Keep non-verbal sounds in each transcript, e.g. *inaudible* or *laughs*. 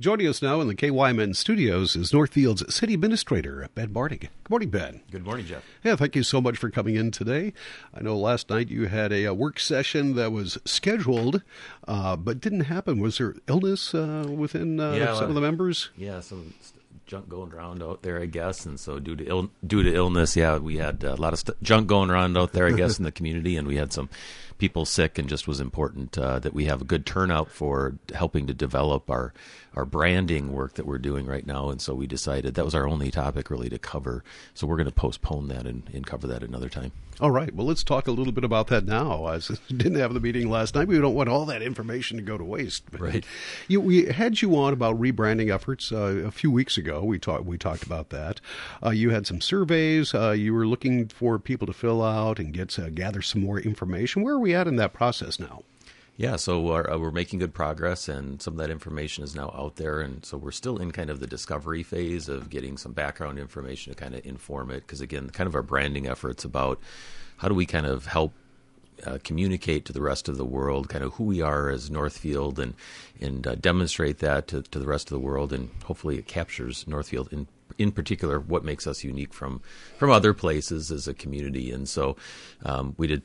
Joining us now in the KYMN studios is Northfield's City Administrator, Ben Martig. Good morning, Ben. Good morning, Jeff. Yeah, thank you so much for coming in today. I know last night you had a, a work session that was scheduled, uh, but didn't happen. Was there illness uh, within uh, Yeah, some of the members? Yeah, some junk going around out there, I guess, and so due to Ill- due to illness, yeah, we had a lot of st- junk going around out there, I guess, in the community, and we had some people sick, and just was important uh, that we have a good turnout for helping to develop our our branding work that we're doing right now, and so we decided that was our only topic really to cover. So we're going to postpone that and, and cover that another time. All right. Well, let's talk a little bit about that now. I *laughs* didn't have the meeting last night, we don't want all that information to go to waste. Right. You, we had you on about rebranding efforts uh, a few weeks ago. We talked. We talked about that. Uh, you had some surveys. Uh, you were looking for people to fill out and get uh, gather some more information. Where are we at in that process now? Yeah, so we're, uh, we're making good progress, and some of that information is now out there. And so we're still in kind of the discovery phase of getting some background information to kind of inform it. Because again, kind of our branding efforts about how do we kind of help uh, communicate to the rest of the world, kind of who we are as Northfield, and and uh, demonstrate that to, to the rest of the world, and hopefully it captures Northfield in in particular what makes us unique from from other places as a community. And so um, we did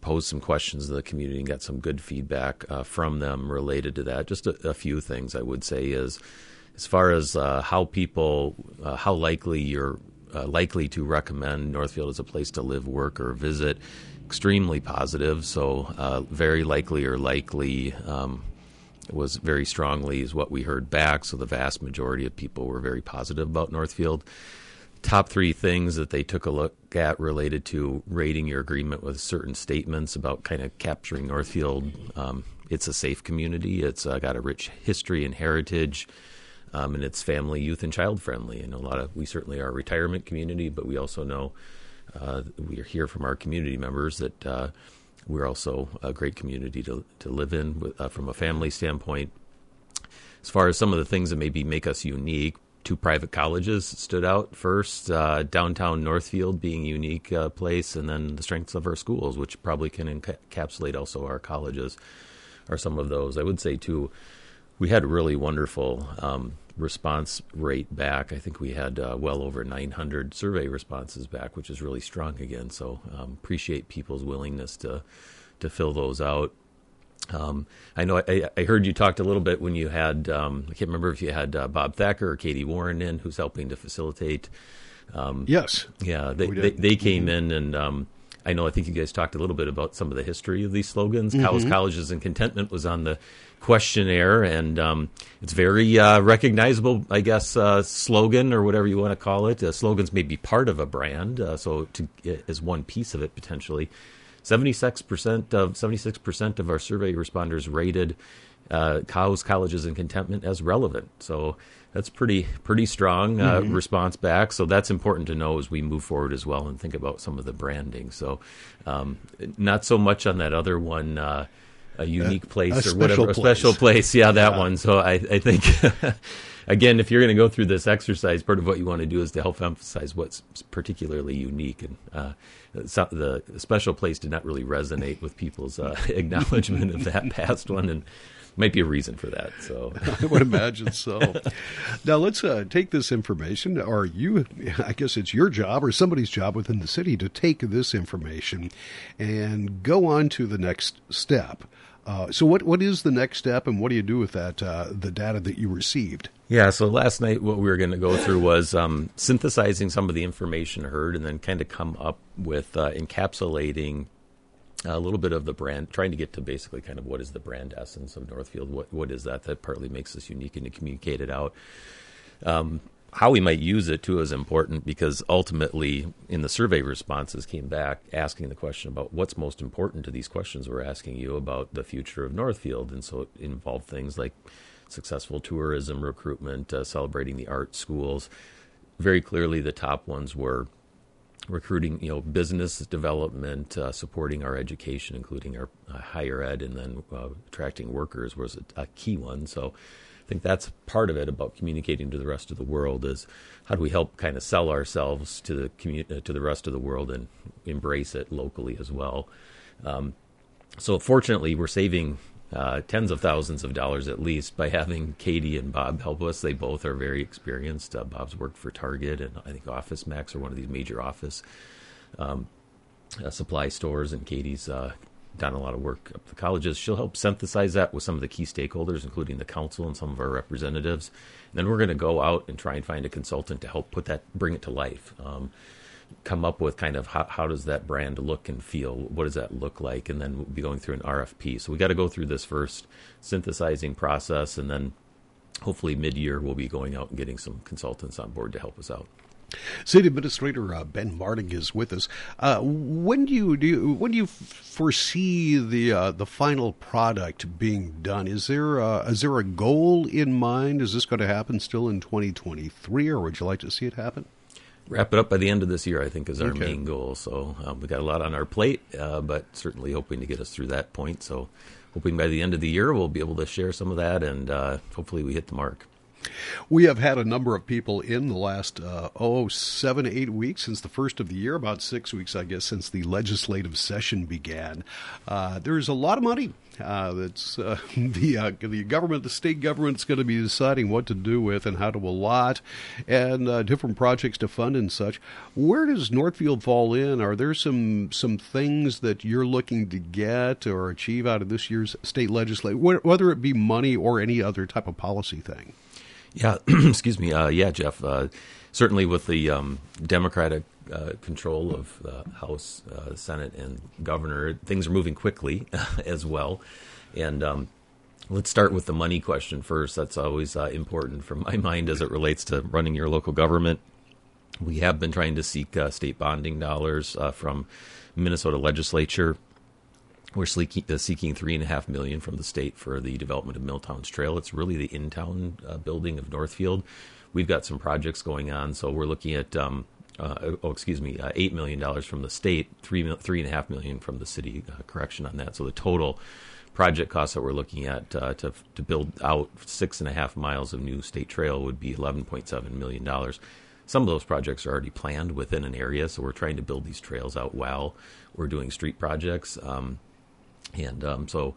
posed some questions to the community and got some good feedback uh, from them related to that. Just a, a, few things I would say is as far as uh, how people, uh, how likely you're uh, likely to recommend Northfield as a place to live, work, or visit, extremely positive. So uh, very likely or likely. Um, was very strongly is what we heard back. So the vast majority of people were very positive about Northfield top three things that they took a look at related to rating your agreement with certain statements about kind of capturing Northfield. Um, it's a safe community. It's uh, got a rich history and heritage, um, and it's family, youth, and child friendly. And a lot of we certainly are a retirement community, but we also know uh, we are here from our community members that uh, we're also a great community to to live in uh, from a family standpoint. As far as some of the things that maybe make us unique, two private colleges stood out. First uh, downtown northfield being a unique uh, place and then the strengths of our schools which probably can encapsulate also our colleges are some of those. I would say too we had a really wonderful um, response rate back. I think we had uh, well over 900 survey responses back which is really strong again. So um, appreciate people's willingness to to fill those out um, I know I, I, heard you talked a little bit when you had um, I can't remember if you had uh, Bob Thacker or Katie Warren in who's helping to facilitate. Um, yes. Yeah, they they, they, came mm-hmm. in and um, I know I think you guys talked a little bit about some of the history of these slogans. Mm-hmm. Cows, colleges, and contentment was on the questionnaire, and um, it's very uh, recognizable, I guess, uh, slogan or whatever you want to call it. Uh, slogans may be part of a brand, uh, so to, as one piece of it potentially. 76% of 76% of our survey responders rated uh, cows, colleges, and contentment as relevant. So that's pretty pretty strong uh, mm-hmm. response back. So that's important to know as we move forward as well and think about some of the branding. So um, not so much on that other one. Uh, a unique place a or whatever, place. a special place. Yeah, that yeah. one. So I, I think, *laughs* again, if you're going to go through this exercise, part of what you want to do is to help emphasize what's particularly unique. And uh, the special place did not really resonate with people's uh, *laughs* acknowledgement of that past one, and might be a reason for that. So *laughs* I would imagine so. now let's uh, take this information, or you, I guess it's your job or somebody's job within the city to take this information and go on to the next step. Uh, so what what is the next step, and what do you do with that uh, the data that you received? Yeah, so last night what we were going to go through was um, synthesizing some of the information heard, and then kind of come up with uh, encapsulating a little bit of the brand, trying to get to basically kind of what is the brand essence of Northfield. What what is that that partly makes us unique and to communicate it out. Um, how we might use it too is important because ultimately in the survey responses came back asking the question about what's most important to these questions we're asking you about the future of Northfield. And so it involved things like successful tourism recruitment uh, celebrating the art schools. Very clearly the top ones were recruiting you know business development uh, supporting our education including our uh, higher ed and then uh, attracting workers was a, a key one. So think that's part of it about communicating to the rest of the world is how do we help kind of sell ourselves to the community uh, to the rest of the world and embrace it locally as well. Um, so fortunately, we're saving uh, tens of thousands of dollars at least by having Katie and Bob help us. They both are very experienced. Uh, Bob's worked for Target and I think Office Max or one of these major office um, uh, supply stores, and Katie's uh, done a lot of work up the colleges. She'll help synthesize that with some of the key stakeholders, including the council and some of our representatives. And then we're going to go out and try and find a consultant to help put that, bring it to life. Um, come up with kind of how, how does that brand look and feel? What does that look like? And then we'll be going through an RFP. So we got to go through this first synthesizing process, and then hopefully mid year we'll be going out and getting some consultants on board to help us out. City Administrator uh, Ben Martig is with us. Uh, when do you, do you, when do you foresee the uh, the final product being done? Is there a, is there a goal in mind? Is this going to happen still in 2023, or would you like to see it happen? wrap it up by the end of this year, I think, is our okay. main goal. So um, we got a lot on our plate, uh, but certainly hoping to get us through that point. So hoping by the end of the year we'll be able to share some of that, and uh, hopefully we hit the mark. We have had a number of people in the last, uh, oh, seven, eight weeks since the first of the year, about six weeks, I guess, since the legislative session began. Uh, there's a lot of money uh, that's uh, *laughs* the uh, the government, the state government's going to be deciding what to do with and how to allot, and uh, different projects to fund and such. Where does Northfield fall in? Are there some some things that you're looking to get or achieve out of this year's state legislature, whether it be money or any other type of policy thing? Yeah, *clears throat* excuse me. Uh, yeah, Jeff. Uh, certainly, with the um, Democratic uh, control of the House, uh, Senate, and Governor, things are moving quickly *laughs* as well. And um, let's start with the money question first. That's always uh, important from my *laughs* mind as it relates to running your local government. We have been trying to seek uh, state bonding dollars from Minnesota legislature. We're seeking, uh, seeking three and a half million from the state for the development of Mill Towns Trail. It's really the in-town uh, building of Northfield. We've got some projects going on, so we're looking at um, uh, oh, excuse me, uh, eight million dollars from the state, three three and a half million from the city. Uh, correction on that. So the total project costs that we're looking at uh, to to build out six and a half miles of new state trail would be eleven point seven million dollars. Some of those projects are already planned within an area, so we're trying to build these trails out while we're doing street projects. Um, and um, so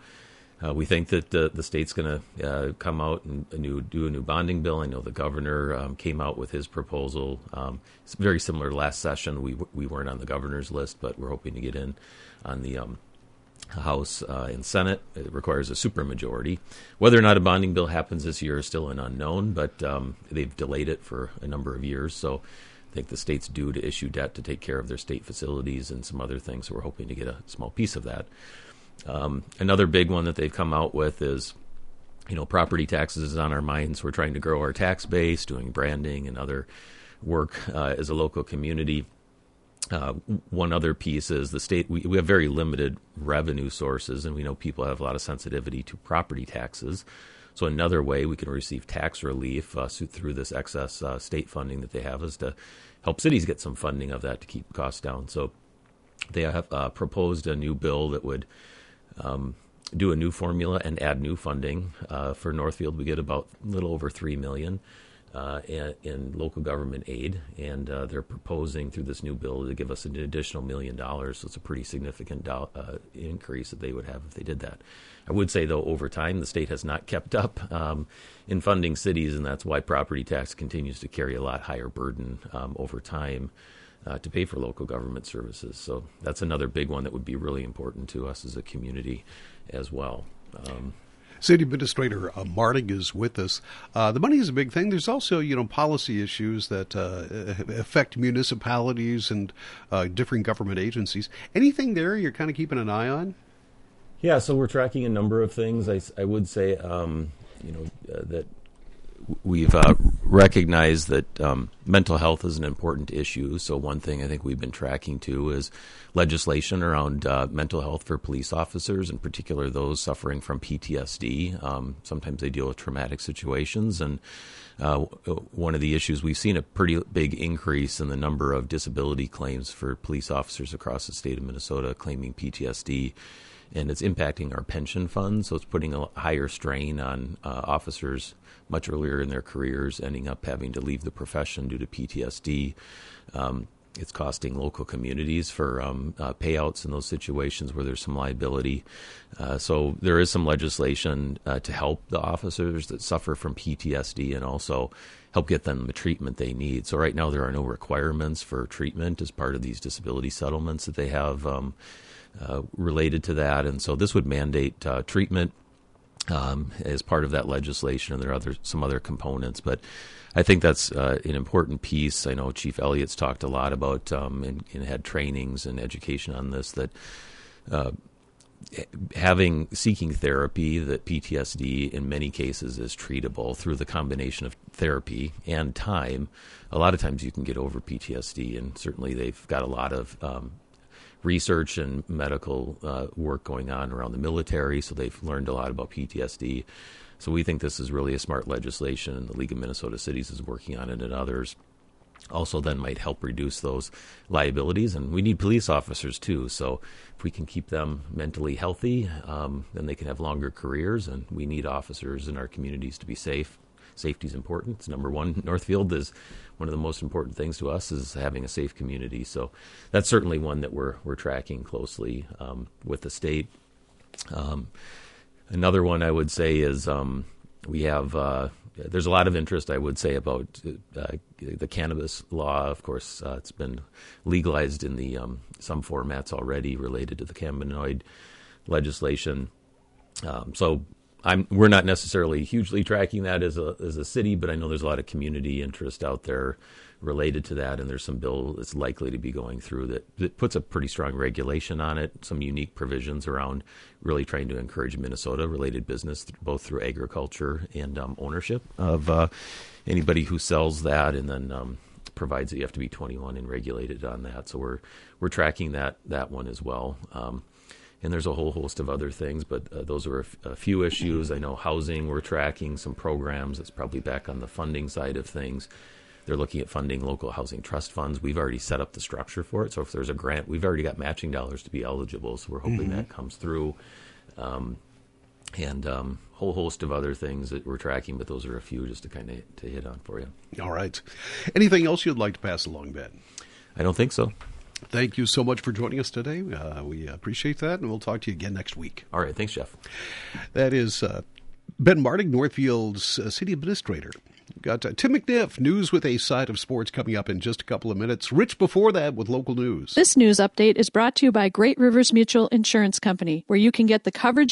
uh, we think that the, the state's going to uh, come out and a new, do a new bonding bill. I know the governor um, came out with his proposal. Um, it's very similar to last session. We we weren't on the governor's list, but we're hoping to get in on the um, House uh, and Senate. It requires a supermajority. Whether or not a bonding bill happens this year is still an unknown, but um, they've delayed it for a number of years. So I think the state's due to issue debt to take care of their state facilities and some other things. So we're hoping to get a small piece of that. Um, another big one that they've come out with is, you know, property taxes is on our minds. We're trying to grow our tax base, doing branding and other work uh, as a local community. Uh, one other piece is the state. We, we have very limited revenue sources, and we know people have a lot of sensitivity to property taxes. So another way we can receive tax relief uh, through this excess uh, state funding that they have is to help cities get some funding of that to keep costs down. So they have uh, proposed a new bill that would um, do a new formula and add new funding. Uh, for Northfield, we get about a little over three million uh, in, local government aid, and uh, they're proposing through this new bill to give us an additional million dollars. So it's a pretty significant do- uh, increase that they would have if they did that. I would say though, over time, the state has not kept up um, in funding cities, and that's why property tax continues to carry a lot higher burden um, over time uh, to pay for local government services. So that's another big one that would be really important to us as a community as well. Um, City Administrator uh, Martig is with us. Uh, the money is a big thing. There's also, you know, policy issues that uh, affect municipalities and uh, different government agencies. Anything there you're kind of keeping an eye on? Yeah, so we're tracking a number of things. I, I would say, um, you know, uh, that we've uh, recognized that um, mental health is an important issue. So one thing I think we've been tracking too is legislation around uh, mental health for police officers, in particular those suffering from PTSD. Um, sometimes they deal with traumatic situations, and uh, one of the issues we've seen a pretty big increase in the number of disability claims for police officers across the state of Minnesota claiming PTSD and it's impacting our pension funds. So it's putting a higher strain on uh, officers much earlier in their careers, ending up having to leave the profession due to PTSD. Um, it's costing local communities for um, uh, payouts in those situations where there's some liability. Uh, so there is some legislation uh, to help the officers that suffer from PTSD and also help get them the treatment they need. So right now there are no requirements for treatment as part of these disability settlements that they have um, related to that, and so this would mandate uh, treatment um, as part of that legislation, and there are other some other components, but. I think that's uh, an important piece. I know Chief Elliott's talked a lot about um, and, and, had trainings and education on this. That uh, having seeking therapy, that PTSD in many cases is treatable through the combination of therapy and time. A lot of times you can get over PTSD, and certainly they've got a lot of um, research and medical uh, work going on around the military, so they've learned a lot about PTSD. So we think this is really a smart legislation, and the League of Minnesota Cities is working on it, and others also then might help reduce those liabilities. And we need police officers too. So if we can keep them mentally healthy, um, then they can have longer careers. And we need officers in our communities to be safe. Safety is important. It's number one. *laughs* Northfield is one of the most important things to us is having a safe community. So that's certainly one that we're we're tracking closely um, with the state. Um, another one I would say is um, we have. Uh, there's a lot of interest, I would say, about uh, the cannabis law. Of course, uh, it's been legalized in the um, some formats already related to the cannabinoid legislation. Um, so I'm, we're not necessarily hugely tracking that as a as a city, but I know there's a lot of community interest out there related to that, and there's some bill that's likely to be going through that, that puts a pretty strong regulation on it, some unique provisions around really trying to encourage Minnesota related business, both through agriculture and um, ownership of uh, anybody who sells that, and then um, provides that you have to be 21 and regulated on that. So we're we're tracking that that one as well. Um, and there's a whole host of other things, but uh, those are a, f- a few issues. I know housing, we're tracking some programs. It's probably back on the funding side of things. They're looking at funding local housing trust funds. We've already set up the structure for it. So if there's a grant, we've already got matching dollars to be eligible. So we're hoping mm-hmm. that comes through. Um, and um, whole host of other things that we're tracking, but those are a few just to kind of to hit on for you. All right. Anything else you'd like to pass along, Ben? I don't think so. Thank you so much for joining us today. Uh, we appreciate that, and we'll talk to you again next week. All right. Thanks, Jeff. That is uh, Ben Martig, Northfield's uh, city administrator. Got uh, Tim McNiff, news with a side of sports coming up in just a couple of minutes. Rich before that with local news. This news update is brought to you by Great Rivers Mutual Insurance Company, where you can get the coverage